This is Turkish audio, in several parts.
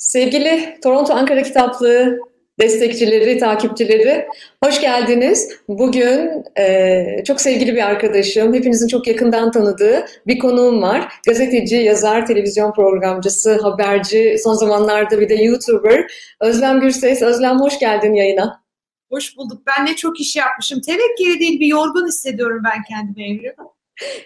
Sevgili Toronto Ankara Kitaplığı destekçileri, takipçileri hoş geldiniz. Bugün e, çok sevgili bir arkadaşım, hepinizin çok yakından tanıdığı bir konuğum var. Gazeteci, yazar, televizyon programcısı, haberci, son zamanlarda bir de YouTuber Özlem Gürses. Özlem hoş geldin yayına. Hoş bulduk. Ben ne çok iş yapmışım. Tevekkeli değil bir yorgun hissediyorum ben kendimi Evrim.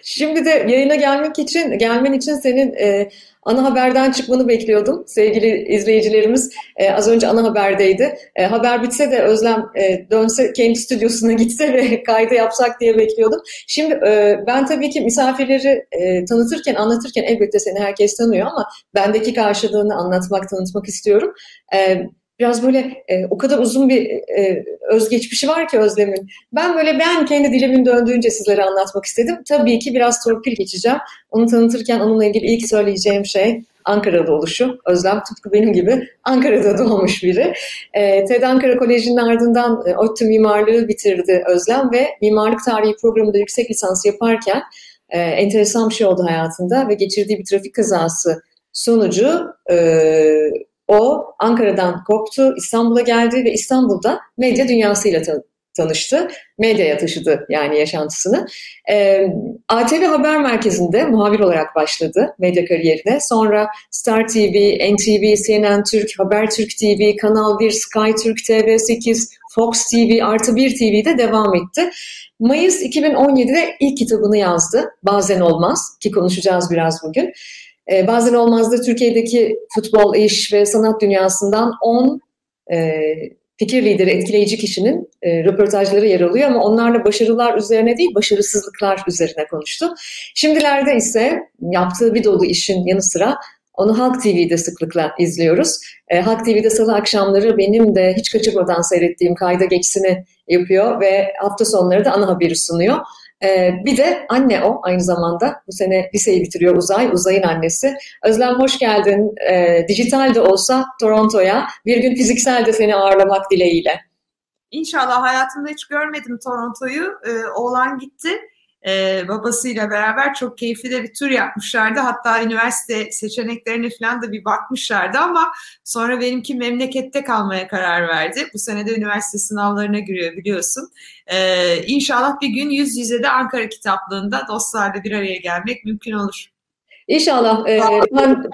Şimdi de yayına gelmek için, gelmen için senin e, ana haberden çıkmanı bekliyordum. Sevgili izleyicilerimiz e, az önce ana haberdeydi. E, haber bitse de Özlem e, dönse kendi stüdyosuna gitse ve kaydı yapsak diye bekliyordum. Şimdi e, ben tabii ki misafirleri e, tanıtırken, anlatırken elbette seni herkes tanıyor ama bendeki karşılığını anlatmak, tanıtmak istiyorum. E, biraz böyle e, o kadar uzun bir e, özgeçmişi var ki Özlem'in. Ben böyle ben kendi dilimin döndüğünce sizlere anlatmak istedim. Tabii ki biraz torpil geçeceğim. Onu tanıtırken onunla ilgili ilk söyleyeceğim şey Ankara'da oluşu. Özlem tıpkı benim gibi Ankara'da doğmuş biri. E, TED Ankara Koleji'nin ardından e, ODTÜ mimarlığı bitirdi Özlem ve mimarlık tarihi programında yüksek lisans yaparken e, enteresan bir şey oldu hayatında ve geçirdiği bir trafik kazası sonucu e, o Ankara'dan koptu, İstanbul'a geldi ve İstanbul'da medya dünyasıyla tanıştı. Medyaya taşıdı yani yaşantısını. E, ATV Haber Merkezi'nde muhabir olarak başladı medya kariyerine. Sonra Star TV, NTV, CNN Türk, Habertürk TV, Kanal 1, Sky Türk TV8, Fox TV, Artı 1 TV'de devam etti. Mayıs 2017'de ilk kitabını yazdı. Bazen Olmaz ki konuşacağız biraz bugün. E, bazen olmazdı Türkiye'deki futbol, iş ve sanat dünyasından 10 e, fikir lideri, etkileyici kişinin e, röportajları yer alıyor ama onlarla başarılar üzerine değil, başarısızlıklar üzerine konuştu. Şimdilerde ise yaptığı bir dolu işin yanı sıra onu Halk TV'de sıklıkla izliyoruz. E, Halk TV'de salı akşamları benim de hiç kaçırmadan seyrettiğim kayda geçsini yapıyor ve hafta sonları da ana haberi sunuyor. Ee, bir de anne o aynı zamanda. Bu sene liseyi bitiriyor Uzay, Uzay'ın annesi. Özlem hoş geldin. Ee, dijital de olsa Toronto'ya. Bir gün fiziksel de seni ağırlamak dileğiyle. İnşallah hayatımda hiç görmedim Toronto'yu. Ee, oğlan gitti e, babasıyla beraber çok keyifli de bir tur yapmışlardı. Hatta üniversite seçeneklerine falan da bir bakmışlardı ama sonra benimki memlekette kalmaya karar verdi. Bu sene de üniversite sınavlarına giriyor biliyorsun. E, inşallah bir gün yüz yüze de Ankara kitaplığında dostlarla bir araya gelmek mümkün olur. İnşallah e,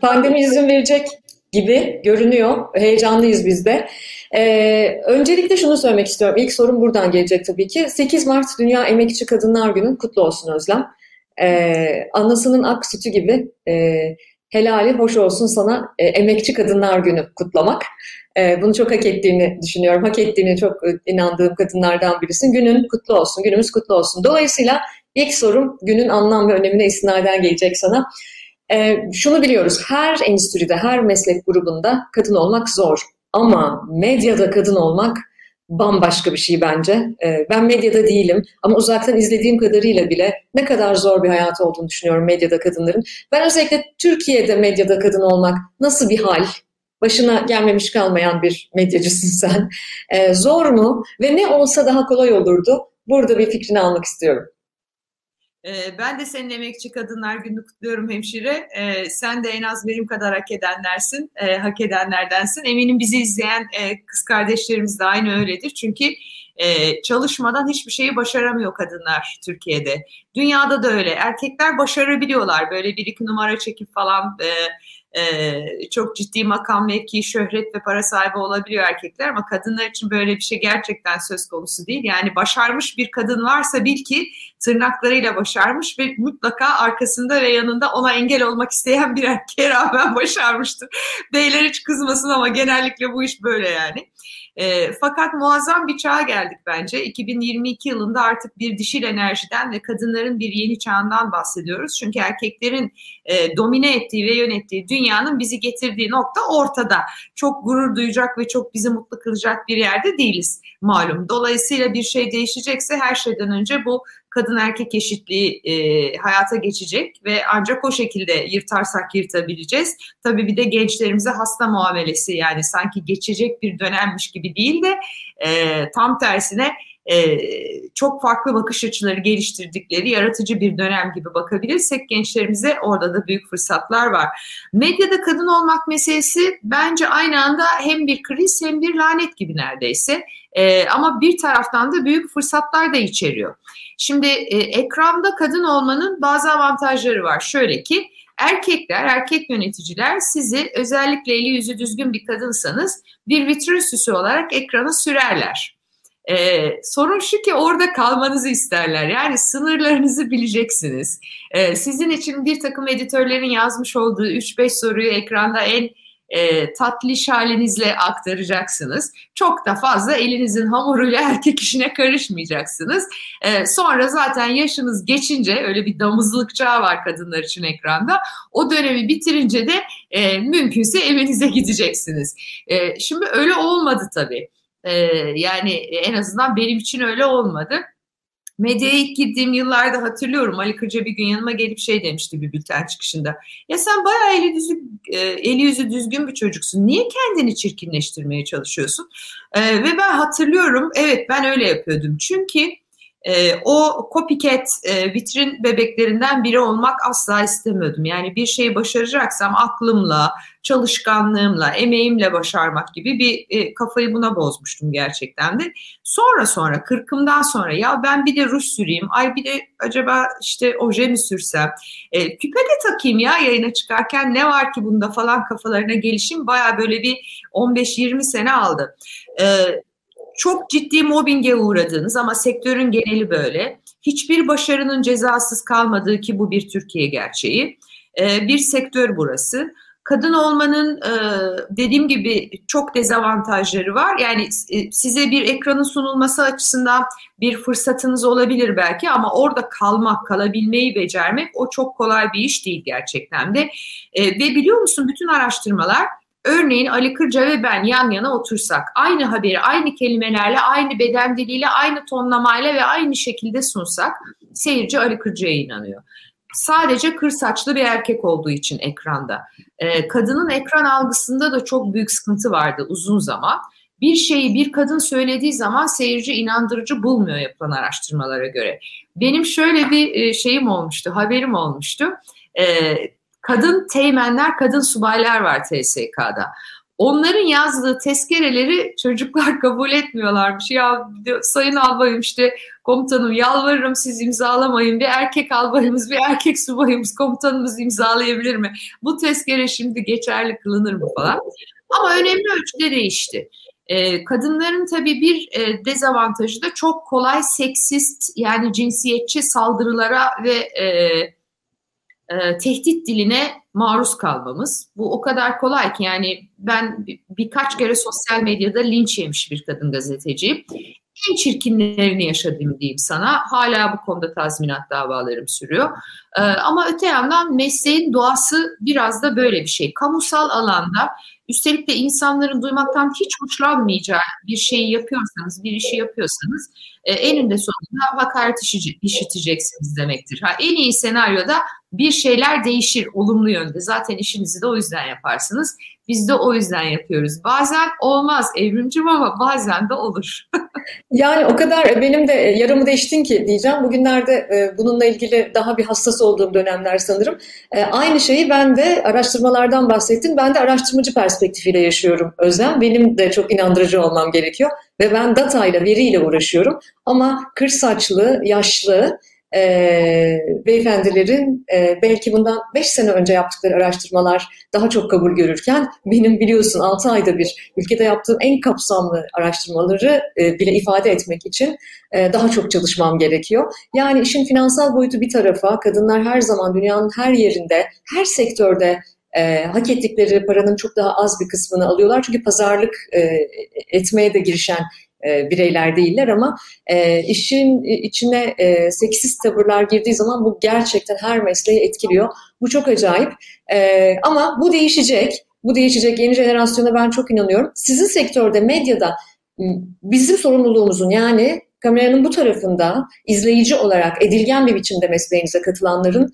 pandemi izin verecek gibi görünüyor. Heyecanlıyız biz de. Ee, öncelikle şunu söylemek istiyorum. İlk sorum buradan gelecek tabii ki. 8 Mart Dünya Emekçi Kadınlar Günü kutlu olsun Özlem. Ee, anasının ak sütü gibi e, helali hoş olsun sana e, Emekçi Kadınlar Günü kutlamak. E, bunu çok hak ettiğini düşünüyorum. Hak ettiğini çok inandığım kadınlardan birisin. Günün kutlu olsun, günümüz kutlu olsun. Dolayısıyla ilk sorum günün anlam ve önemine istinaden gelecek sana. E, şunu biliyoruz, her endüstride, her meslek grubunda kadın olmak zor. Ama medyada kadın olmak bambaşka bir şey bence. Ee, ben medyada değilim ama uzaktan izlediğim kadarıyla bile ne kadar zor bir hayat olduğunu düşünüyorum medyada kadınların. Ben özellikle Türkiye'de medyada kadın olmak nasıl bir hal? Başına gelmemiş kalmayan bir medyacısın sen. Ee, zor mu? Ve ne olsa daha kolay olurdu? Burada bir fikrini almak istiyorum. Ee, ben de senin Emekçi Kadınlar Günü kutluyorum hemşire. Ee, sen de en az benim kadar hak edenlersin, e, hak edenlerdensin. Eminim bizi izleyen e, kız kardeşlerimiz de aynı öyledir. Çünkü e, çalışmadan hiçbir şeyi başaramıyor kadınlar Türkiye'de. Dünyada da öyle. Erkekler başarabiliyorlar. Böyle bir iki numara çekip falan e, çok ciddi makam, mevki, şöhret ve para sahibi olabiliyor erkekler ama kadınlar için böyle bir şey gerçekten söz konusu değil. Yani başarmış bir kadın varsa bil ki tırnaklarıyla başarmış ve mutlaka arkasında ve yanında ona engel olmak isteyen bir erkeğe rağmen başarmıştır. Beyler hiç kızmasın ama genellikle bu iş böyle yani. E, fakat muazzam bir çağa geldik bence. 2022 yılında artık bir dişil enerjiden ve kadınların bir yeni çağından bahsediyoruz. Çünkü erkeklerin e, domine ettiği ve yönettiği dünyanın bizi getirdiği nokta ortada. Çok gurur duyacak ve çok bizi mutlu kılacak bir yerde değiliz malum. Dolayısıyla bir şey değişecekse her şeyden önce bu kadın erkek eşitliği e, hayata geçecek ve ancak o şekilde yırtarsak yırtabileceğiz. Tabii bir de gençlerimize hasta muamelesi yani sanki geçecek bir dönemmiş gibi değil de e, tam tersine e, çok farklı bakış açıları geliştirdikleri yaratıcı bir dönem gibi bakabilirsek gençlerimize orada da büyük fırsatlar var. Medyada kadın olmak meselesi bence aynı anda hem bir kriz hem bir lanet gibi neredeyse. E, ama bir taraftan da büyük fırsatlar da içeriyor. Şimdi e, ekranda kadın olmanın bazı avantajları var. Şöyle ki erkekler, erkek yöneticiler sizi özellikle eli yüzü düzgün bir kadınsanız bir vitrin süsü olarak ekrana sürerler. Ee, sorun şu ki orada kalmanızı isterler. Yani sınırlarınızı bileceksiniz. Ee, sizin için bir takım editörlerin yazmış olduğu 3-5 soruyu ekranda en e, tatlış halinizle aktaracaksınız. Çok da fazla elinizin hamuruyla erkek işine karışmayacaksınız. E, sonra zaten yaşınız geçince öyle bir damızlık çağı var kadınlar için ekranda. O dönemi bitirince de e, mümkünse evinize gideceksiniz. E, şimdi öyle olmadı tabii. E, yani en azından benim için öyle olmadı. Medyaya ilk gittiğim yıllarda hatırlıyorum Ali Kırca bir gün yanıma gelip şey demişti bir bülten çıkışında. Ya sen bayağı eli, düzü, e, eli yüzü düzgün bir çocuksun. Niye kendini çirkinleştirmeye çalışıyorsun? E, ve ben hatırlıyorum evet ben öyle yapıyordum. Çünkü e, o copycat e, vitrin bebeklerinden biri olmak asla istemiyordum. Yani bir şeyi başaracaksam aklımla, çalışkanlığımla, emeğimle başarmak gibi bir e, kafayı buna bozmuştum gerçekten de. Sonra sonra kırkımdan sonra ya ben bir de ruj süreyim, ay bir de acaba işte oje mi sürsem, e, küpe de takayım ya yayına çıkarken ne var ki bunda falan kafalarına gelişim baya böyle bir 15-20 sene aldı. E, çok ciddi mobbinge uğradığınız ama sektörün geneli böyle. Hiçbir başarının cezasız kalmadığı ki bu bir Türkiye gerçeği. Ee, bir sektör burası. Kadın olmanın e, dediğim gibi çok dezavantajları var. Yani e, size bir ekranın sunulması açısından bir fırsatınız olabilir belki ama orada kalmak, kalabilmeyi becermek o çok kolay bir iş değil gerçekten de. E, ve biliyor musun bütün araştırmalar Örneğin Ali Kırca ve ben yan yana otursak, aynı haberi aynı kelimelerle, aynı beden diliyle, aynı tonlamayla ve aynı şekilde sunsak seyirci Ali Kırca'ya inanıyor. Sadece kır saçlı bir erkek olduğu için ekranda. Ee, kadının ekran algısında da çok büyük sıkıntı vardı uzun zaman. Bir şeyi bir kadın söylediği zaman seyirci inandırıcı bulmuyor yapılan araştırmalara göre. Benim şöyle bir e, şeyim olmuştu, haberim olmuştu. Ee, kadın teğmenler, kadın subaylar var TSK'da. Onların yazdığı tezkereleri çocuklar kabul etmiyorlarmış. Ya sayın albayım işte komutanım yalvarırım siz imzalamayın. Bir erkek albayımız, bir erkek subayımız komutanımız imzalayabilir mi? Bu tezkere şimdi geçerli kılınır mı falan. Ama önemli ölçüde değişti. Ee, kadınların tabii bir e, dezavantajı da çok kolay seksist yani cinsiyetçi saldırılara ve e, e, tehdit diline maruz kalmamız. Bu o kadar kolay ki yani ben birkaç kere sosyal medyada linç yemiş bir kadın gazeteciyim. En çirkinlerini yaşadım diyeyim sana. Hala bu konuda tazminat davalarım sürüyor. Ee, ama öte yandan mesleğin doğası biraz da böyle bir şey. Kamusal alanda üstelik de insanların duymaktan hiç hoşlanmayacağı bir şeyi yapıyorsanız, bir işi yapıyorsanız e, eninde sonunda hakaret işiteceksiniz demektir. Ha, en iyi senaryoda bir şeyler değişir olumlu yönde. Zaten işinizi de o yüzden yaparsınız. Biz de o yüzden yapıyoruz. Bazen olmaz evrimcim ama bazen de olur. yani o kadar benim de yarımı değiştin ki diyeceğim. Bugünlerde e, bununla ilgili daha bir hassas olduğum dönemler sanırım. E, aynı şeyi ben de araştırmalardan bahsettim. Ben de araştırmacı perspektifiyle yaşıyorum Özlem. Benim de çok inandırıcı olmam gerekiyor. Ve ben datayla, veriyle uğraşıyorum. Ama kır saçlı, yaşlı, e, beyefendilerin e, belki bundan 5 sene önce yaptıkları araştırmalar daha çok kabul görürken benim biliyorsun 6 ayda bir ülkede yaptığım en kapsamlı araştırmaları e, bile ifade etmek için e, daha çok çalışmam gerekiyor. Yani işin finansal boyutu bir tarafa kadınlar her zaman dünyanın her yerinde, her sektörde e, hak ettikleri paranın çok daha az bir kısmını alıyorlar. Çünkü pazarlık e, etmeye de girişen e, bireyler değiller ama e, işin içine e, seksist tavırlar girdiği zaman bu gerçekten her mesleği etkiliyor. Bu çok acayip e, ama bu değişecek. Bu değişecek yeni jenerasyona ben çok inanıyorum. Sizin sektörde, medyada bizim sorumluluğumuzun yani kameranın bu tarafında izleyici olarak edilgen bir biçimde mesleğinize katılanların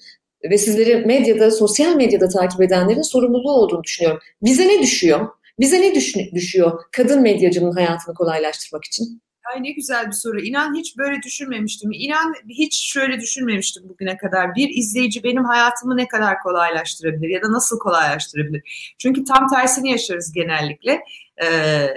ve sizleri medyada, sosyal medyada takip edenlerin sorumluluğu olduğunu düşünüyorum. Bize ne düşüyor? Bize ne düşüyor kadın medyacının hayatını kolaylaştırmak için? Ay ne güzel bir soru. İnan hiç böyle düşünmemiştim. İnan hiç şöyle düşünmemiştim bugüne kadar. Bir izleyici benim hayatımı ne kadar kolaylaştırabilir ya da nasıl kolaylaştırabilir? Çünkü tam tersini yaşarız genellikle. Ee,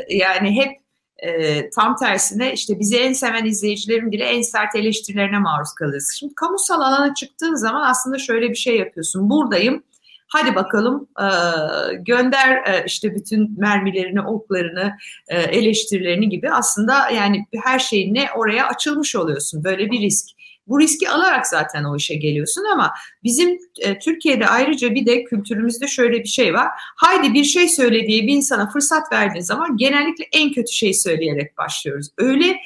yani hep e, tam tersine işte bizi en seven izleyicilerin bile en sert eleştirilerine maruz kalırız. Şimdi kamusal alana çıktığın zaman aslında şöyle bir şey yapıyorsun. Buradayım Hadi bakalım e, gönder e, işte bütün mermilerini, oklarını, e, eleştirilerini gibi aslında yani her şeyine oraya açılmış oluyorsun. Böyle bir risk. Bu riski alarak zaten o işe geliyorsun ama bizim e, Türkiye'de ayrıca bir de kültürümüzde şöyle bir şey var. Haydi bir şey söyle diye bir insana fırsat verdiğin zaman genellikle en kötü şeyi söyleyerek başlıyoruz. Öyle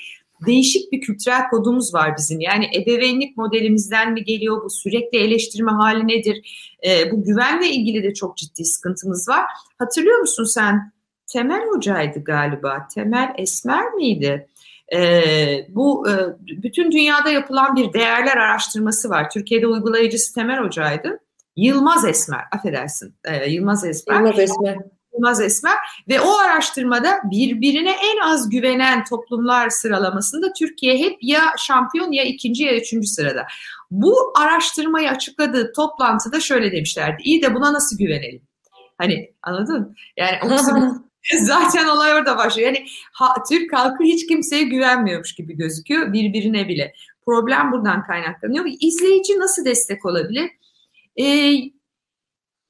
değişik bir kültürel kodumuz var bizim. Yani ebeveynlik modelimizden mi geliyor bu sürekli eleştirme hali nedir? E, bu güvenle ilgili de çok ciddi sıkıntımız var. Hatırlıyor musun sen? Temel hocaydı galiba. Temel Esmer miydi? E, bu e, bütün dünyada yapılan bir değerler araştırması var. Türkiye'de uygulayıcısı Temel hocaydı. Yılmaz Esmer, affedersin. E, Yılmaz Esmer. Yılmaz Esmer. Yılmaz Esmer ve o araştırmada birbirine en az güvenen toplumlar sıralamasında Türkiye hep ya şampiyon ya ikinci ya üçüncü sırada. Bu araştırmayı açıkladığı toplantıda şöyle demişlerdi. İyi de buna nasıl güvenelim? Hani anladın? Yani zaten olay orada başlıyor. Yani ha, Türk halkı hiç kimseye güvenmiyormuş gibi gözüküyor birbirine bile. Problem buradan kaynaklanıyor. İzleyici nasıl destek olabilir? Ee,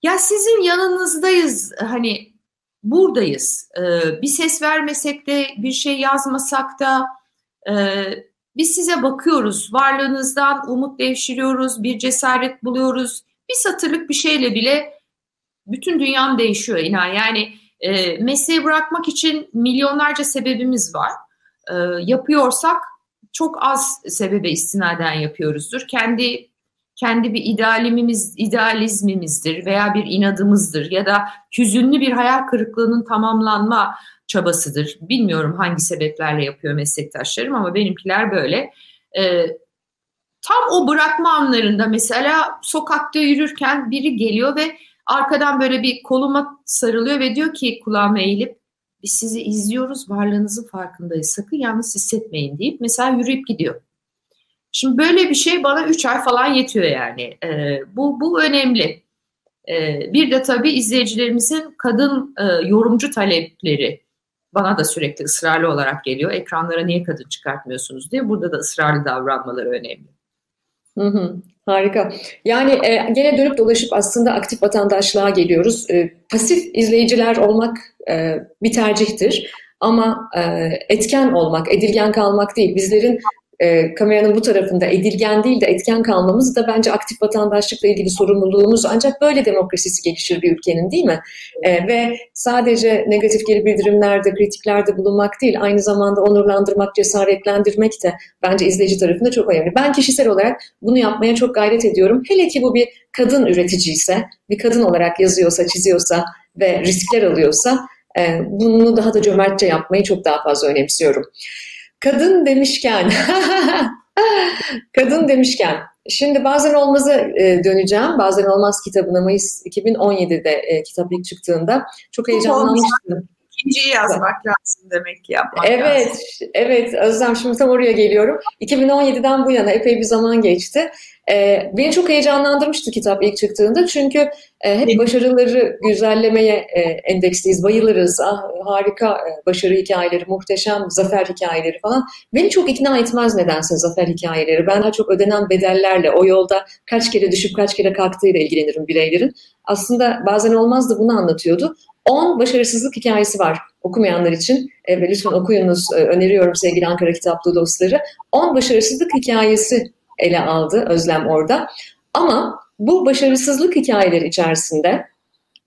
ya sizin yanınızdayız hani buradayız. E, bir ses vermesek de, bir şey yazmasak da e, biz size bakıyoruz. Varlığınızdan umut devşiriyoruz, bir cesaret buluyoruz. Bir satırlık bir şeyle bile bütün dünyam değişiyor inan. Yani e, mesleği bırakmak için milyonlarca sebebimiz var. E, yapıyorsak çok az sebebe istinaden yapıyoruzdur. Kendi kendi bir idealimimiz, idealizmimizdir veya bir inadımızdır ya da hüzünlü bir hayal kırıklığının tamamlanma çabasıdır. Bilmiyorum hangi sebeplerle yapıyor meslektaşlarım ama benimkiler böyle. Ee, tam o bırakma anlarında mesela sokakta yürürken biri geliyor ve arkadan böyle bir koluma sarılıyor ve diyor ki kulağıma eğilip biz sizi izliyoruz varlığınızın farkındayız sakın yalnız hissetmeyin deyip mesela yürüyüp gidiyor. Şimdi böyle bir şey bana 3 ay falan yetiyor yani. E, bu, bu önemli. E, bir de tabii izleyicilerimizin kadın e, yorumcu talepleri bana da sürekli ısrarlı olarak geliyor. Ekranlara niye kadın çıkartmıyorsunuz diye. Burada da ısrarlı davranmaları önemli. Hı hı, harika. Yani e, gene dönüp dolaşıp aslında aktif vatandaşlığa geliyoruz. E, pasif izleyiciler olmak e, bir tercihtir. Ama e, etken olmak, edilgen kalmak değil. Bizlerin e, kameranın bu tarafında edilgen değil de etken kalmamız da bence aktif vatandaşlıkla ilgili sorumluluğumuz ancak böyle demokrasisi gelişir bir ülkenin değil mi? E, ve sadece negatif geri bildirimlerde, kritiklerde bulunmak değil, aynı zamanda onurlandırmak, cesaretlendirmek de bence izleyici tarafında çok önemli. Ben kişisel olarak bunu yapmaya çok gayret ediyorum. Hele ki bu bir kadın üretici ise, bir kadın olarak yazıyorsa, çiziyorsa ve riskler alıyorsa e, bunu daha da cömertçe yapmayı çok daha fazla önemsiyorum. Kadın demişken, kadın demişken, şimdi bazen olmaz'a e, döneceğim. Bazen olmaz kitabına Mayıs 2017'de e, kitap ilk çıktığında çok heyecanlanmıştım. İkinciyi yazmak lazım demek ki yapmak Evet, lazım. evet Özlem şimdi tam oraya geliyorum. 2017'den bu yana epey bir zaman geçti. E, beni çok heyecanlandırmıştı kitap ilk çıktığında çünkü e, hep başarıları güzellemeye e, endeksliyiz, bayılırız. Ah, harika e, başarı hikayeleri, muhteşem zafer hikayeleri falan. Beni çok ikna etmez nedense zafer hikayeleri. Ben daha çok ödenen bedellerle, o yolda kaç kere düşüp kaç kere kalktığıyla ilgilenirim bireylerin. Aslında bazen olmaz da bunu anlatıyordu. 10 başarısızlık hikayesi var okumayanlar için. E, ve lütfen okuyunuz, e, öneriyorum sevgili Ankara Kitaplığı dostları. 10 başarısızlık hikayesi ele aldı Özlem orada. Ama bu başarısızlık hikayeleri içerisinde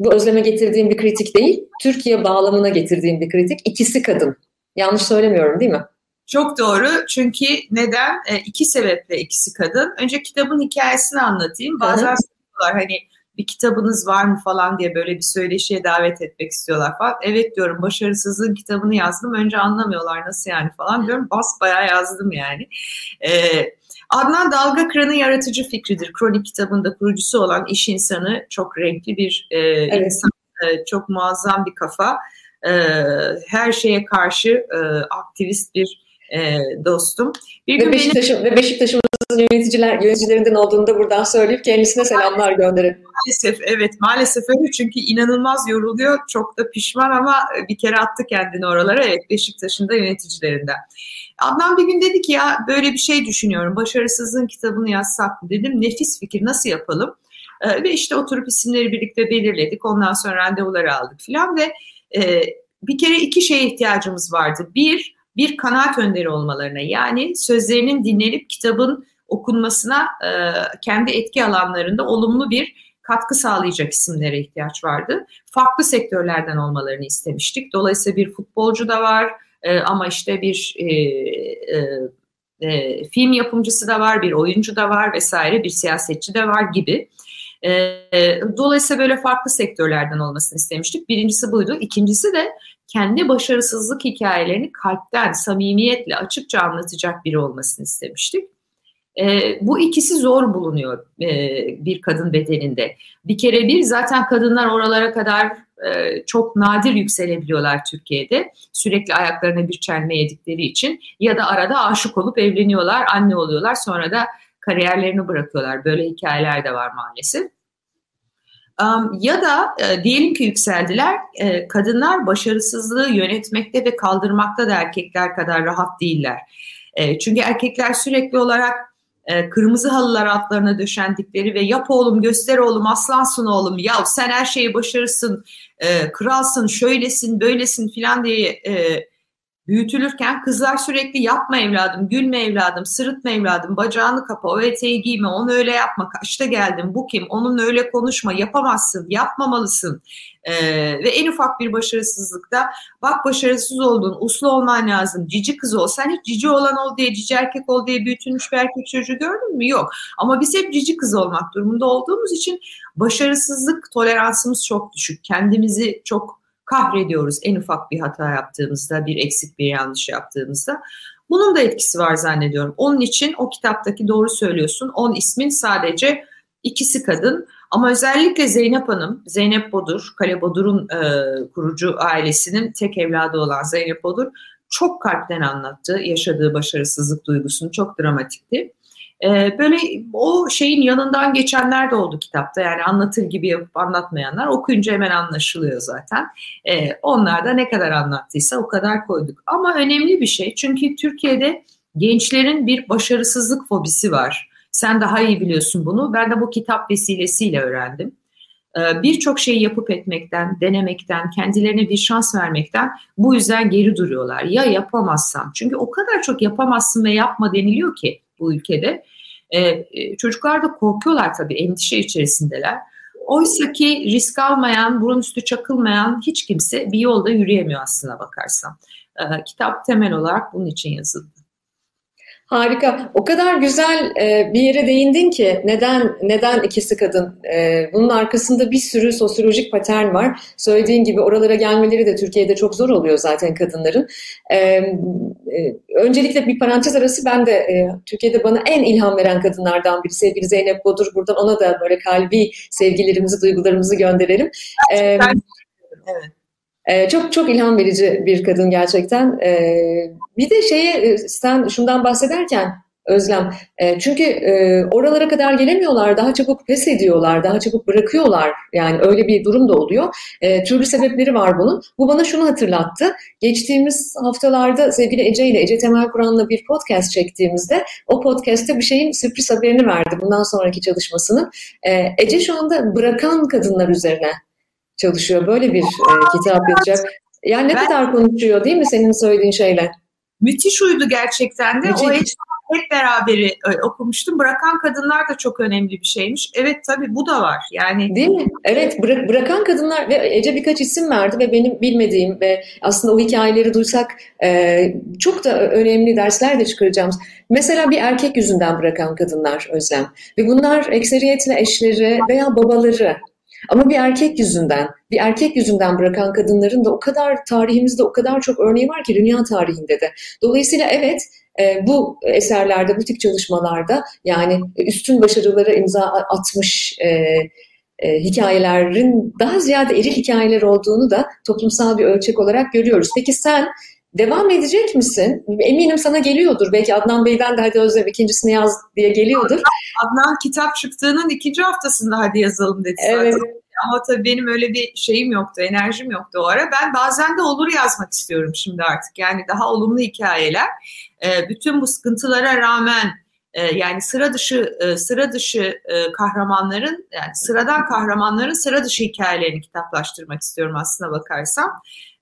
bu Özlem'e getirdiğim bir kritik değil, Türkiye bağlamına getirdiğim bir kritik. İkisi kadın. Yanlış söylemiyorum değil mi? Çok doğru. Çünkü neden? E, iki sebeple ikisi kadın. Önce kitabın hikayesini anlatayım. Bazen soruyorlar hani bir kitabınız var mı falan diye böyle bir söyleşiye davet etmek istiyorlar falan. Evet diyorum başarısızlığın kitabını yazdım. Önce anlamıyorlar nasıl yani falan diyorum. Bas bayağı yazdım yani. Ee, Adnan Dalga Kıran'ın yaratıcı fikridir. Kronik kitabında kurucusu olan iş insanı çok renkli bir e, evet. insan. E, çok muazzam bir kafa. E, her şeye karşı e, aktivist bir e, dostum. Bir ve, Beşiktaş'ın, beni... ve Beşiktaş'ımızın yöneticiler, yöneticilerinden olduğunu da buradan söyleyip kendisine selamlar gönderelim. Maalesef evet maalesef öyle çünkü inanılmaz yoruluyor. Çok da pişman ama bir kere attı kendini oralara. Evet Beşiktaş'ın da yöneticilerinden. Adnan bir gün dedi ki ya böyle bir şey düşünüyorum. Başarısızlığın kitabını yazsak mı dedim. Nefis fikir nasıl yapalım? Ee, ve işte oturup isimleri birlikte belirledik. Ondan sonra randevuları aldık filan ve e, bir kere iki şeye ihtiyacımız vardı. Bir, bir kanaat önderi olmalarına yani sözlerinin dinlenip kitabın okunmasına e, kendi etki alanlarında olumlu bir katkı sağlayacak isimlere ihtiyaç vardı. Farklı sektörlerden olmalarını istemiştik. Dolayısıyla bir futbolcu da var e, ama işte bir e, e, e, film yapımcısı da var, bir oyuncu da var vesaire, bir siyasetçi de var gibi. E, dolayısıyla böyle farklı sektörlerden olmasını istemiştik. Birincisi buydu. İkincisi de kendi başarısızlık hikayelerini kalpten, samimiyetle, açıkça anlatacak biri olmasını istemiştik. E, bu ikisi zor bulunuyor e, bir kadın bedeninde. Bir kere bir zaten kadınlar oralara kadar e, çok nadir yükselebiliyorlar Türkiye'de. Sürekli ayaklarına bir çelme yedikleri için ya da arada aşık olup evleniyorlar, anne oluyorlar sonra da kariyerlerini bırakıyorlar. Böyle hikayeler de var maalesef. Ya da e, diyelim ki yükseldiler, e, kadınlar başarısızlığı yönetmekte ve kaldırmakta da erkekler kadar rahat değiller. E, çünkü erkekler sürekli olarak e, kırmızı halılar altlarına döşendikleri ve yap oğlum göster oğlum aslansın oğlum ya sen her şeyi başarırsın, e, kralsın, şöylesin, böylesin filan diye e, büyütülürken kızlar sürekli yapma evladım, gülme evladım, sırıtma evladım, bacağını kapa, o eteği giyme, onu öyle yapma, kaçta geldin, bu kim, onun öyle konuşma, yapamazsın, yapmamalısın. Ee, ve en ufak bir başarısızlıkta bak başarısız oldun, uslu olman lazım, cici kız ol. Sen hiç cici olan ol diye, cici erkek ol diye büyütülmüş bir erkek çocuğu gördün mü? Yok. Ama biz hep cici kız olmak durumunda olduğumuz için başarısızlık toleransımız çok düşük. Kendimizi çok kahrediyoruz en ufak bir hata yaptığımızda, bir eksik bir yanlış yaptığımızda. Bunun da etkisi var zannediyorum. Onun için o kitaptaki doğru söylüyorsun. On ismin sadece ikisi kadın. Ama özellikle Zeynep Hanım, Zeynep Bodur, Kale Bodur'un e, kurucu ailesinin tek evladı olan Zeynep Bodur çok kalpten anlattı yaşadığı başarısızlık duygusunu. Çok dramatikti. Ee, böyle o şeyin yanından geçenler de oldu kitapta. Yani anlatır gibi yapıp anlatmayanlar okuyunca hemen anlaşılıyor zaten. Ee, onlar da ne kadar anlattıysa o kadar koyduk. Ama önemli bir şey çünkü Türkiye'de gençlerin bir başarısızlık fobisi var. Sen daha iyi biliyorsun bunu. Ben de bu kitap vesilesiyle öğrendim. Ee, birçok şeyi yapıp etmekten, denemekten, kendilerine bir şans vermekten bu yüzden geri duruyorlar. Ya yapamazsam. Çünkü o kadar çok yapamazsın ve yapma deniliyor ki bu ülkede. E, e, çocuklar da korkuyorlar tabii, endişe içerisindeler. Oysa ki risk almayan, burun üstü çakılmayan hiç kimse bir yolda yürüyemiyor aslına bakarsan. E, kitap temel olarak bunun için yazıldı. Harika. O kadar güzel e, bir yere değindin ki neden neden ikisi kadın? E, bunun arkasında bir sürü sosyolojik patern var. Söylediğin gibi oralara gelmeleri de Türkiye'de çok zor oluyor zaten kadınların. E, e, öncelikle bir parantez arası ben de e, Türkiye'de bana en ilham veren kadınlardan biri sevgili Zeynep Bodur. Buradan ona da böyle kalbi sevgilerimizi, duygularımızı gönderelim. E, evet. Ee, çok çok ilham verici bir kadın gerçekten. Ee, bir de şeye e, sen şundan bahsederken Özlem, e, çünkü e, oralara kadar gelemiyorlar, daha çabuk pes ediyorlar, daha çabuk bırakıyorlar. Yani öyle bir durum da oluyor. E, türlü sebepleri var bunun. Bu bana şunu hatırlattı. Geçtiğimiz haftalarda sevgili Ece ile, Ece Temel Kur'an'la bir podcast çektiğimizde o podcast'te bir şeyin sürpriz haberini verdi bundan sonraki çalışmasını. E, Ece şu anda bırakan kadınlar üzerine çalışıyor. Böyle bir e, kitap yazacak. Yani ne ben, kadar konuşuyor değil mi senin söylediğin şeyle? Müthiş uydu gerçekten de. Müthiş. O hep beraber e, okumuştum. Bırakan kadınlar da çok önemli bir şeymiş. Evet tabii bu da var. Yani Değil mi? Evet bıra- bırakan kadınlar ve Ece birkaç isim verdi ve benim bilmediğim ve aslında o hikayeleri duysak e, çok da önemli dersler de çıkaracağımız. Mesela bir erkek yüzünden bırakan kadınlar Özlem ve bunlar ekseriyetle eşleri veya babaları ama bir erkek yüzünden, bir erkek yüzünden bırakan kadınların da o kadar tarihimizde o kadar çok örneği var ki dünya tarihinde de. Dolayısıyla evet e, bu eserlerde, bu tip çalışmalarda yani üstün başarılara imza atmış e, e, hikayelerin daha ziyade eril hikayeler olduğunu da toplumsal bir ölçek olarak görüyoruz. Peki sen Devam edecek misin? Eminim sana geliyordur. Belki Adnan Bey'den de hadi Özlem ikincisini yaz diye geliyordur. Adnan kitap çıktığının ikinci haftasında hadi yazalım dedi evet. Ama tabii benim öyle bir şeyim yoktu, enerjim yoktu o ara. Ben bazen de olur yazmak istiyorum şimdi artık. Yani daha olumlu hikayeler. Bütün bu sıkıntılara rağmen yani sıra dışı sıra dışı kahramanların yani sıradan kahramanların sıra dışı hikayelerini kitaplaştırmak istiyorum aslına bakarsam.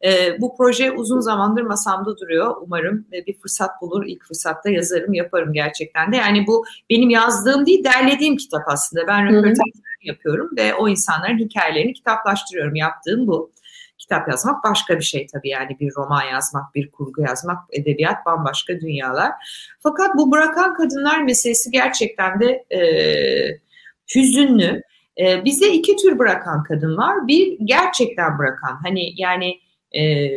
E, bu proje uzun zamandır masamda duruyor. Umarım e, bir fırsat bulur. İlk fırsatta yazarım, yaparım gerçekten de. Yani bu benim yazdığım değil, derlediğim kitap aslında. Ben röportaj yapıyorum ve o insanların hikayelerini kitaplaştırıyorum. Yaptığım bu. Kitap yazmak başka bir şey tabii yani bir roman yazmak, bir kurgu yazmak, edebiyat bambaşka dünyalar. Fakat bu bırakan kadınlar meselesi gerçekten de e, hüzünlü. E, bize iki tür bırakan kadın var. Bir gerçekten bırakan hani yani e,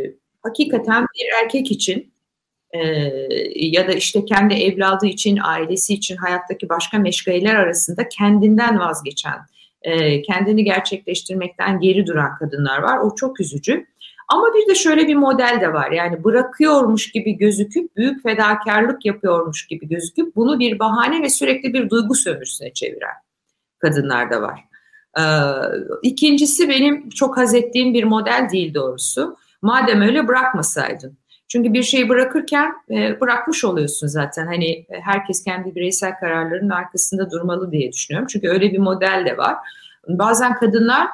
hakikaten bir erkek için e, ya da işte kendi evladı için, ailesi için, hayattaki başka meşgaleler arasında kendinden vazgeçen, e, kendini gerçekleştirmekten geri duran kadınlar var. O çok üzücü. Ama bir de şöyle bir model de var. Yani bırakıyormuş gibi gözüküp büyük fedakarlık yapıyormuş gibi gözüküp bunu bir bahane ve sürekli bir duygu sömürüsüne çeviren kadınlar da var. Ee, ikincisi benim çok haz ettiğim bir model değil doğrusu. Madem öyle bırakmasaydın. Çünkü bir şeyi bırakırken e, bırakmış oluyorsun zaten. Hani e, herkes kendi bireysel kararlarının arkasında durmalı diye düşünüyorum. Çünkü öyle bir model de var. Bazen kadınlar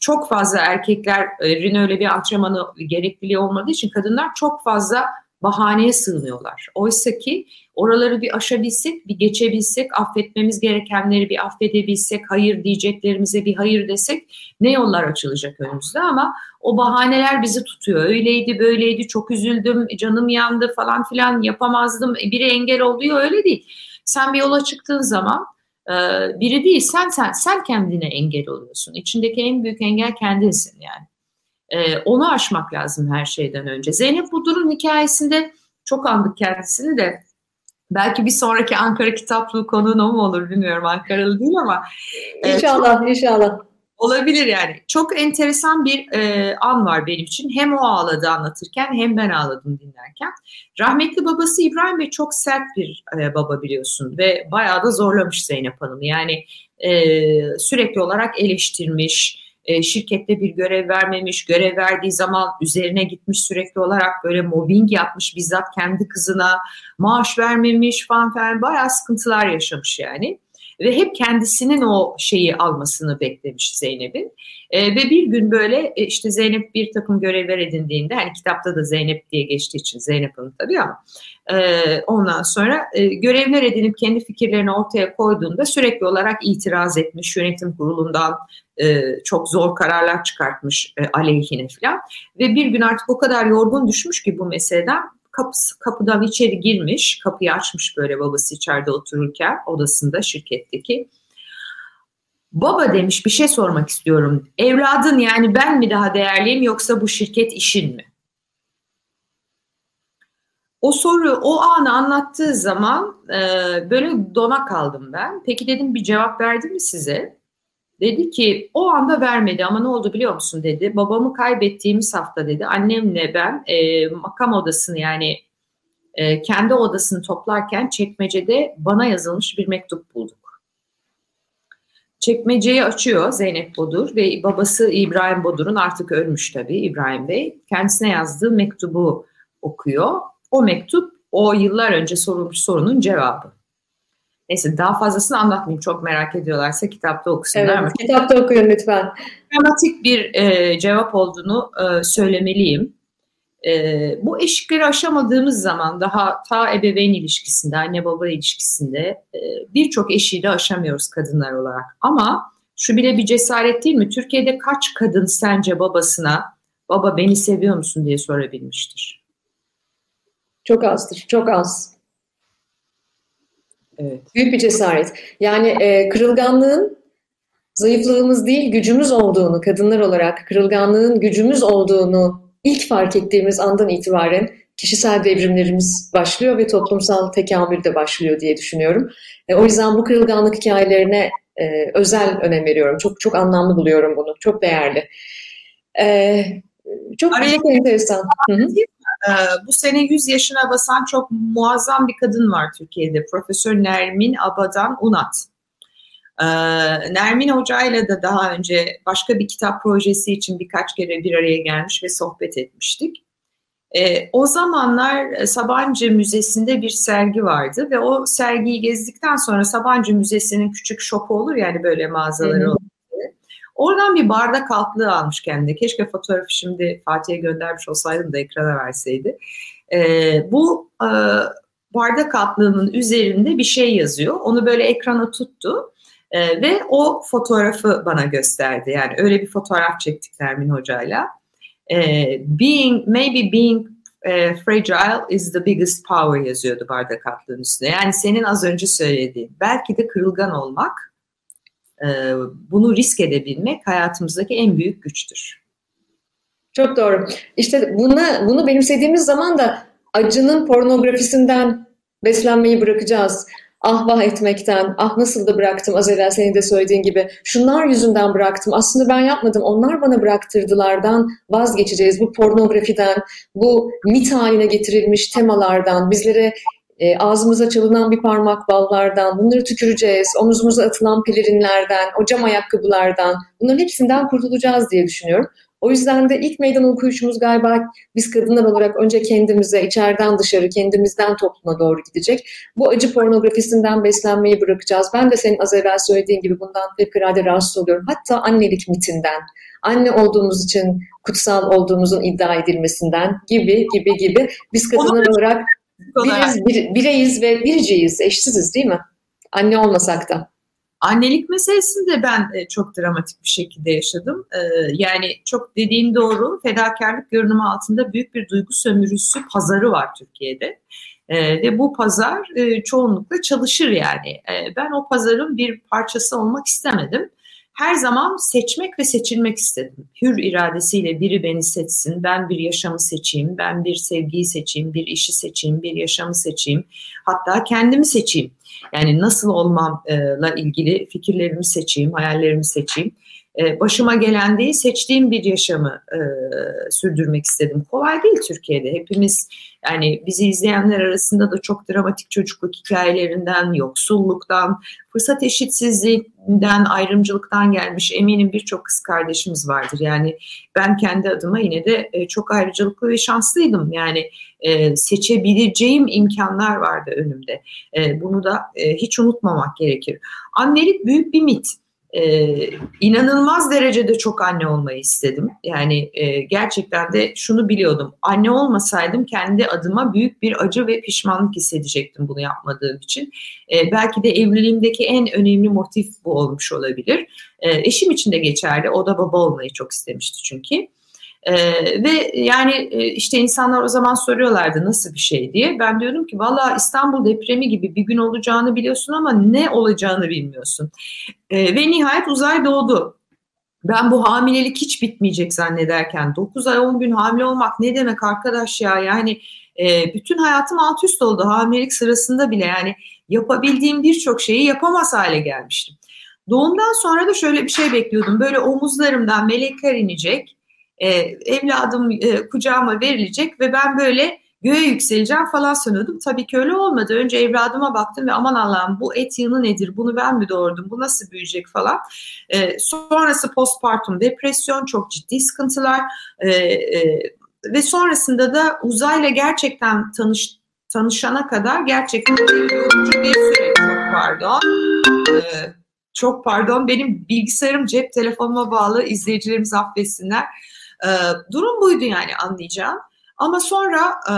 çok fazla erkeklerin öyle bir antrenmanı gerekliliği olmadığı için kadınlar çok fazla bahaneye sığınıyorlar. Oysa ki oraları bir aşabilsek, bir geçebilsek, affetmemiz gerekenleri bir affedebilsek, hayır diyeceklerimize bir hayır desek ne yollar açılacak önümüzde ama o bahaneler bizi tutuyor. Öyleydi, böyleydi, çok üzüldüm, canım yandı falan filan yapamazdım, biri engel oluyor öyle değil. Sen bir yola çıktığın zaman e, biri değil sen sen sen kendine engel oluyorsun. İçindeki en büyük engel kendinsin yani. E, onu aşmak lazım her şeyden önce. Zeynep Budur'un hikayesinde çok andık kendisini de belki bir sonraki Ankara kitaplığı konuğun o mu olur bilmiyorum Ankaralı değil ama. İnşallah e, inşallah. Olabilir yani. Çok enteresan bir e, an var benim için. Hem o ağladı anlatırken hem ben ağladım dinlerken. Rahmetli babası İbrahim Bey çok sert bir e, baba biliyorsun ve bayağı da zorlamış Zeynep Hanım'ı. Yani e, sürekli olarak eleştirmiş, e, şirkette bir görev vermemiş, görev verdiği zaman üzerine gitmiş sürekli olarak böyle mobbing yapmış bizzat kendi kızına, maaş vermemiş falan falan bayağı sıkıntılar yaşamış yani ve hep kendisinin o şeyi almasını beklemiş Zeynep'in. E, ve bir gün böyle e, işte Zeynep bir takım görevler edindiğinde hani kitapta da Zeynep diye geçtiği için Zeynep Hanım tabii ama e, ondan sonra e, görevler edinip kendi fikirlerini ortaya koyduğunda sürekli olarak itiraz etmiş yönetim kurulundan e, çok zor kararlar çıkartmış e, aleyhine falan ve bir gün artık o kadar yorgun düşmüş ki bu meseleden kapısı, kapıdan içeri girmiş, kapıyı açmış böyle babası içeride otururken odasında şirketteki. Baba demiş bir şey sormak istiyorum. Evladın yani ben mi daha değerliyim yoksa bu şirket işin mi? O soru o anı anlattığı zaman e, böyle dona kaldım ben. Peki dedim bir cevap verdi mi size? Dedi ki o anda vermedi ama ne oldu biliyor musun dedi. Babamı kaybettiğimiz hafta dedi. Annemle ben e, makam odasını yani e, kendi odasını toplarken çekmecede bana yazılmış bir mektup bulduk. Çekmeceyi açıyor Zeynep Bodur ve babası İbrahim Bodur'un artık ölmüş tabii İbrahim Bey. Kendisine yazdığı mektubu okuyor. O mektup o yıllar önce sorulmuş sorunun cevabı. Neyse daha fazlasını anlatmayayım. Çok merak ediyorlarsa kitapta okusunlar. Evet, ama kitapta okuyun lütfen. Dramatik bir e, cevap olduğunu e, söylemeliyim. E, bu eşikleri aşamadığımız zaman daha ta ebeveyn ilişkisinde, anne baba ilişkisinde e, birçok eşiği de aşamıyoruz kadınlar olarak. Ama şu bile bir cesaret değil mi? Türkiye'de kaç kadın sence babasına baba beni seviyor musun diye sorabilmiştir? Çok azdır, çok az. Evet. Büyük bir cesaret. Yani e, kırılganlığın zayıflığımız değil gücümüz olduğunu kadınlar olarak kırılganlığın gücümüz olduğunu ilk fark ettiğimiz andan itibaren kişisel devrimlerimiz başlıyor ve toplumsal tekamül de başlıyor diye düşünüyorum. E, o yüzden bu kırılganlık hikayelerine e, özel önem veriyorum. Çok çok anlamlı buluyorum bunu. Çok değerli. E, çok, Araya çok enteresan. Hı -hı. E, bu sene 100 yaşına basan çok muazzam bir kadın var Türkiye'de. Profesör Nermin Abadan Unat. E, Nermin Hoca'yla da daha önce başka bir kitap projesi için birkaç kere bir araya gelmiş ve sohbet etmiştik. E, o zamanlar Sabancı Müzesi'nde bir sergi vardı ve o sergiyi gezdikten sonra Sabancı Müzesi'nin küçük şopu olur yani böyle mağazaları olur. Oradan bir bardak altlığı almış kendine. Keşke fotoğrafı şimdi Fatih'e göndermiş olsaydım da ekrana verseydi. E, bu e, bardak altlığının üzerinde bir şey yazıyor. Onu böyle ekrana tuttu. E, ve o fotoğrafı bana gösterdi. Yani öyle bir fotoğraf çektik Nermin Hoca'yla. E, being, maybe being e, fragile is the biggest power yazıyordu bardak altlığının üstünde. Yani senin az önce söylediğin. Belki de kırılgan olmak ee, bunu risk edebilmek hayatımızdaki en büyük güçtür. Çok doğru. İşte buna, bunu benimsediğimiz zaman da acının pornografisinden beslenmeyi bırakacağız. Ah vah etmekten, ah nasıl da bıraktım az evvel senin de söylediğin gibi. Şunlar yüzünden bıraktım, aslında ben yapmadım, onlar bana bıraktırdılardan vazgeçeceğiz. Bu pornografiden, bu mit haline getirilmiş temalardan, bizlere e, ağzımıza çalınan bir parmak ballardan, bunları tüküreceğiz, omuzumuza atılan pelerinlerden, o cam ayakkabılardan, bunların hepsinden kurtulacağız diye düşünüyorum. O yüzden de ilk meydan okuyuşumuz galiba biz kadınlar olarak önce kendimize, içeriden dışarı, kendimizden topluma doğru gidecek. Bu acı pornografisinden beslenmeyi bırakacağız. Ben de senin az evvel söylediğin gibi bundan fevkalade rahatsız oluyorum. Hatta annelik mitinden, anne olduğumuz için kutsal olduğumuzun iddia edilmesinden gibi gibi gibi biz kadınlar olarak Biriz, bir, bireyiz ve biriciyiz, eşsiziz değil mi? Anne olmasak da. Annelik meselesinde ben e, çok dramatik bir şekilde yaşadım. E, yani çok dediğin doğru, fedakarlık görünümü altında büyük bir duygu sömürüsü pazarı var Türkiye'de. E, ve bu pazar çoğunlukla çalışır yani. Ben o pazarın bir parçası olmak istemedim her zaman seçmek ve seçilmek istedim. Hür iradesiyle biri beni seçsin, ben bir yaşamı seçeyim, ben bir sevgiyi seçeyim, bir işi seçeyim, bir yaşamı seçeyim. Hatta kendimi seçeyim. Yani nasıl olmamla ilgili fikirlerimi seçeyim, hayallerimi seçeyim. Ee, başıma gelen değil, seçtiğim bir yaşamı e, sürdürmek istedim. Kolay değil Türkiye'de. Hepimiz yani bizi izleyenler arasında da çok dramatik çocukluk hikayelerinden, yoksulluktan, fırsat eşitsizliğinden, ayrımcılıktan gelmiş eminim birçok kız kardeşimiz vardır. Yani ben kendi adıma yine de e, çok ayrıcalıklı ve şanslıydım. Yani e, seçebileceğim imkanlar vardı önümde. E, bunu da hiç unutmamak gerekir. Annelik büyük bir mit e, inanılmaz derecede çok anne olmayı istedim. Yani e, gerçekten de şunu biliyordum. Anne olmasaydım kendi adıma büyük bir acı ve pişmanlık hissedecektim bunu yapmadığım için. E, belki de evliliğimdeki en önemli motif bu olmuş olabilir. E, eşim için de geçerli. O da baba olmayı çok istemişti çünkü. Ee, ve yani e, işte insanlar o zaman soruyorlardı nasıl bir şey diye. Ben diyorum ki valla İstanbul depremi gibi bir gün olacağını biliyorsun ama ne olacağını bilmiyorsun. Ee, ve nihayet uzay doğdu. Ben bu hamilelik hiç bitmeyecek zannederken 9 ay 10 gün hamile olmak ne demek arkadaş ya yani e, bütün hayatım alt üst oldu hamilelik sırasında bile yani yapabildiğim birçok şeyi yapamaz hale gelmiştim. Doğumdan sonra da şöyle bir şey bekliyordum böyle omuzlarımdan melekler inecek e, evladım e, kucağıma verilecek ve ben böyle göğe yükseleceğim falan sanıyordum. Tabii ki öyle olmadı. Önce evladıma baktım ve aman Allah'ım bu et yılı nedir? Bunu ben mi doğurdum? Bu nasıl büyüyecek falan. E, sonrası postpartum depresyon, çok ciddi sıkıntılar e, e, ve sonrasında da uzayla gerçekten tanış tanışana kadar gerçekten bir süreç. Çok pardon. E, çok pardon. Benim bilgisayarım cep telefonuma bağlı. izleyicilerimiz affetsinler. E, durum buydu yani anlayacağım. Ama sonra e,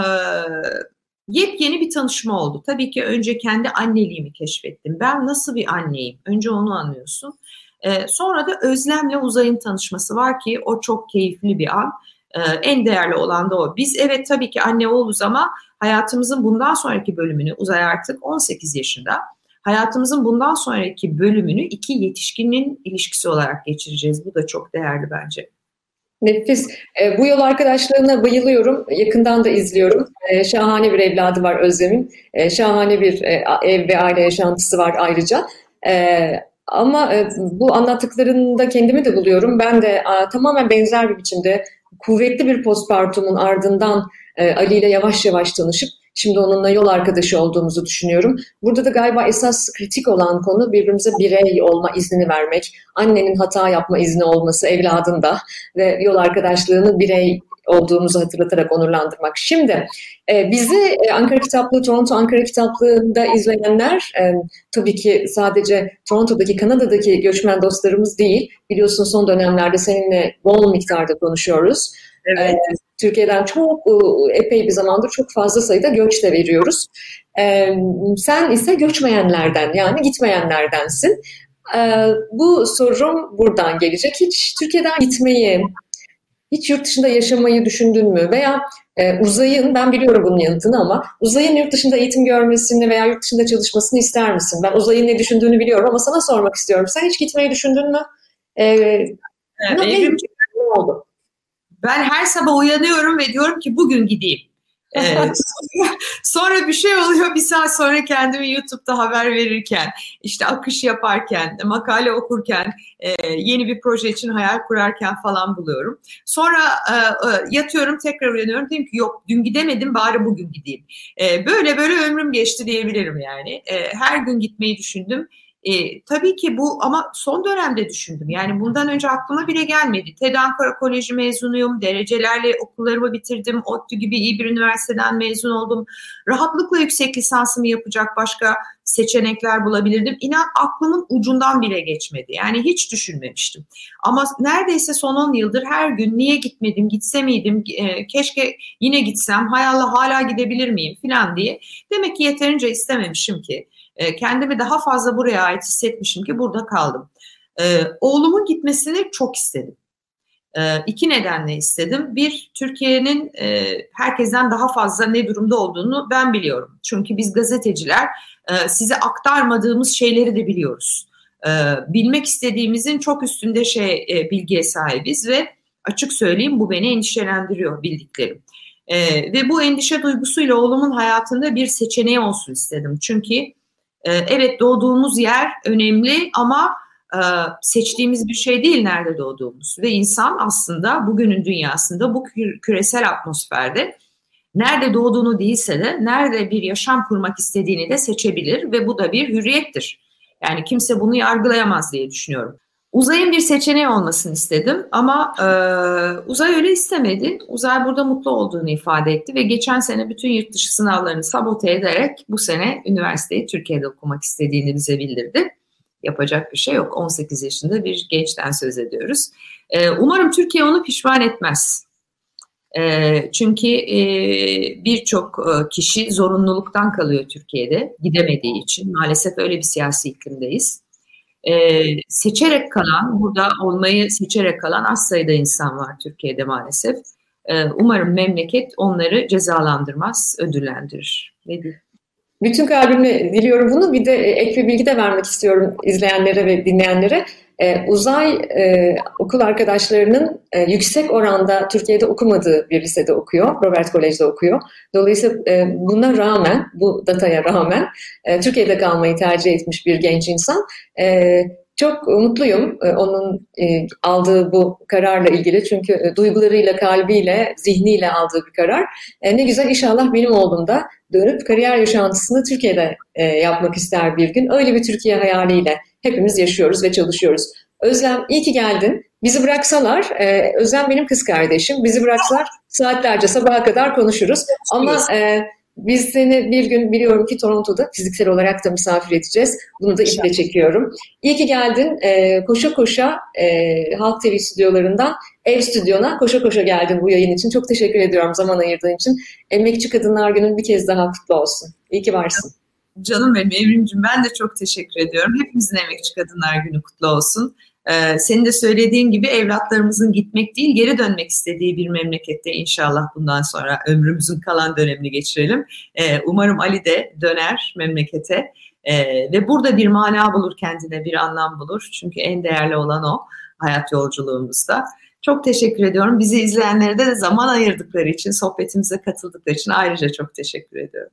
yepyeni bir tanışma oldu. Tabii ki önce kendi anneliğimi keşfettim. Ben nasıl bir anneyim? Önce onu anlıyorsun. E, sonra da Özlem'le Uzay'ın tanışması var ki o çok keyifli bir an. E, en değerli olan da o. Biz evet tabii ki anne oğluz ama hayatımızın bundan sonraki bölümünü Uzay artık 18 yaşında. Hayatımızın bundan sonraki bölümünü iki yetişkinin ilişkisi olarak geçireceğiz. Bu da çok değerli bence. Nefis. E, bu yol arkadaşlarına bayılıyorum. Yakından da izliyorum. E, şahane bir evladı var Özlem'in. E, şahane bir e, ev ve aile yaşantısı var ayrıca. E, ama e, bu anlattıklarında kendimi de buluyorum. Ben de a, tamamen benzer bir biçimde kuvvetli bir postpartumun ardından e, Ali ile yavaş yavaş tanışıp Şimdi onunla yol arkadaşı olduğumuzu düşünüyorum. Burada da galiba esas kritik olan konu birbirimize birey olma iznini vermek. Annenin hata yapma izni olması evladında ve yol arkadaşlığını birey olduğumuzu hatırlatarak onurlandırmak. Şimdi e, bizi e, Ankara Kitaplığı, Toronto Ankara Kitaplığı'nda izleyenler e, tabii ki sadece Toronto'daki, Kanada'daki göçmen dostlarımız değil. Biliyorsun son dönemlerde seninle bol miktarda konuşuyoruz. Evet. E, Türkiye'den çok e, epey bir zamandır çok fazla sayıda göç de veriyoruz. E, sen ise göçmeyenlerden yani gitmeyenlerdensin. E, bu sorum buradan gelecek. Hiç Türkiye'den gitmeyi, hiç yurt dışında yaşamayı düşündün mü? Veya e, uzayın, ben biliyorum bunun yanıtını ama uzayın yurt dışında eğitim görmesini veya yurt dışında çalışmasını ister misin? Ben uzayın ne düşündüğünü biliyorum ama sana sormak istiyorum. Sen hiç gitmeyi düşündün mü? E, evet, evrim, ne oldu? Ben her sabah uyanıyorum ve diyorum ki bugün gideyim. Ee, sonra bir şey oluyor bir saat sonra kendimi YouTube'da haber verirken, işte akış yaparken, makale okurken, e, yeni bir proje için hayal kurarken falan buluyorum. Sonra e, e, yatıyorum tekrar uyanıyorum diyorum ki yok dün gidemedim bari bugün gideyim. E, böyle böyle ömrüm geçti diyebilirim yani. E, her gün gitmeyi düşündüm. E, tabii ki bu ama son dönemde düşündüm. Yani bundan önce aklıma bile gelmedi. TED Ankara Koleji mezunuyum. Derecelerle okullarımı bitirdim. ODTÜ gibi iyi bir üniversiteden mezun oldum. Rahatlıkla yüksek lisansımı yapacak başka seçenekler bulabilirdim. İnan aklımın ucundan bile geçmedi. Yani hiç düşünmemiştim. Ama neredeyse son 10 yıldır her gün niye gitmedim, gitse miydim, e, keşke yine gitsem, hay Allah hala gidebilir miyim falan diye. Demek ki yeterince istememişim ki. E, kendimi daha fazla buraya ait hissetmişim ki burada kaldım. E, oğlumun gitmesini çok istedim. E, iki nedenle istedim. Bir, Türkiye'nin e, herkesten daha fazla ne durumda olduğunu ben biliyorum. Çünkü biz gazeteciler e, size aktarmadığımız şeyleri de biliyoruz. Bilmek istediğimizin çok üstünde şey e, bilgiye sahibiz ve açık söyleyeyim bu beni endişelendiriyor bildiklerim. E, ve bu endişe duygusuyla oğlumun hayatında bir seçeneği olsun istedim. Çünkü ee, evet doğduğumuz yer önemli ama e, seçtiğimiz bir şey değil nerede doğduğumuz. Ve insan aslında bugünün dünyasında bu küresel atmosferde nerede doğduğunu değilse de nerede bir yaşam kurmak istediğini de seçebilir ve bu da bir hürriyettir. Yani kimse bunu yargılayamaz diye düşünüyorum. Uzay'ın bir seçeneği olmasını istedim ama e, Uzay öyle istemedi. Uzay burada mutlu olduğunu ifade etti ve geçen sene bütün yurt dışı sınavlarını sabote ederek bu sene üniversiteyi Türkiye'de okumak istediğini bize bildirdi. Yapacak bir şey yok. 18 yaşında bir gençten söz ediyoruz. E, umarım Türkiye onu pişman etmez. E, çünkü e, birçok e, kişi zorunluluktan kalıyor Türkiye'de gidemediği için. Maalesef öyle bir siyasi iklimdeyiz e, seçerek kalan, burada olmayı seçerek kalan az sayıda insan var Türkiye'de maalesef. E, umarım memleket onları cezalandırmaz, ödüllendirir. Ne diyeyim? Bütün kalbimle diliyorum bunu. Bir de ek bir bilgi de vermek istiyorum izleyenlere ve dinleyenlere. Ee, uzay e, okul arkadaşlarının e, yüksek oranda Türkiye'de okumadığı bir lisede okuyor. Robert Kolej'de okuyor. Dolayısıyla e, buna rağmen, bu dataya rağmen e, Türkiye'de kalmayı tercih etmiş bir genç insan. E, çok mutluyum e, onun e, aldığı bu kararla ilgili çünkü e, duygularıyla, kalbiyle, zihniyle aldığı bir karar. Ne güzel inşallah benim oğlum da dönüp kariyer yaşantısını Türkiye'de yapmak ister bir gün. Öyle bir Türkiye hayaliyle hepimiz yaşıyoruz ve çalışıyoruz. Özlem iyi ki geldin. Bizi bıraksalar, Özlem benim kız kardeşim, bizi bıraksalar saatlerce sabaha kadar konuşuruz. Ama biz seni bir gün biliyorum ki Toronto'da fiziksel olarak da misafir edeceğiz. Bunu da iple çekiyorum. İyi ki geldin. E, koşa koşa e, Halk TV stüdyolarından ev stüdyona koşa koşa geldin bu yayın için. Çok teşekkür ediyorum zaman ayırdığın için. Emekçi Kadınlar Günü'nün bir kez daha kutlu olsun. İyi ki varsın. Canım benim Evrimcim ben de çok teşekkür ediyorum. Hepimizin Emekçi Kadınlar Günü kutlu olsun. Ee, senin de söylediğin gibi evlatlarımızın gitmek değil geri dönmek istediği bir memlekette inşallah bundan sonra ömrümüzün kalan dönemini geçirelim. Ee, umarım Ali de döner memlekete ee, ve burada bir mana bulur kendine bir anlam bulur. Çünkü en değerli olan o hayat yolculuğumuzda. Çok teşekkür ediyorum. Bizi izleyenlere de zaman ayırdıkları için, sohbetimize katıldıkları için ayrıca çok teşekkür ediyorum.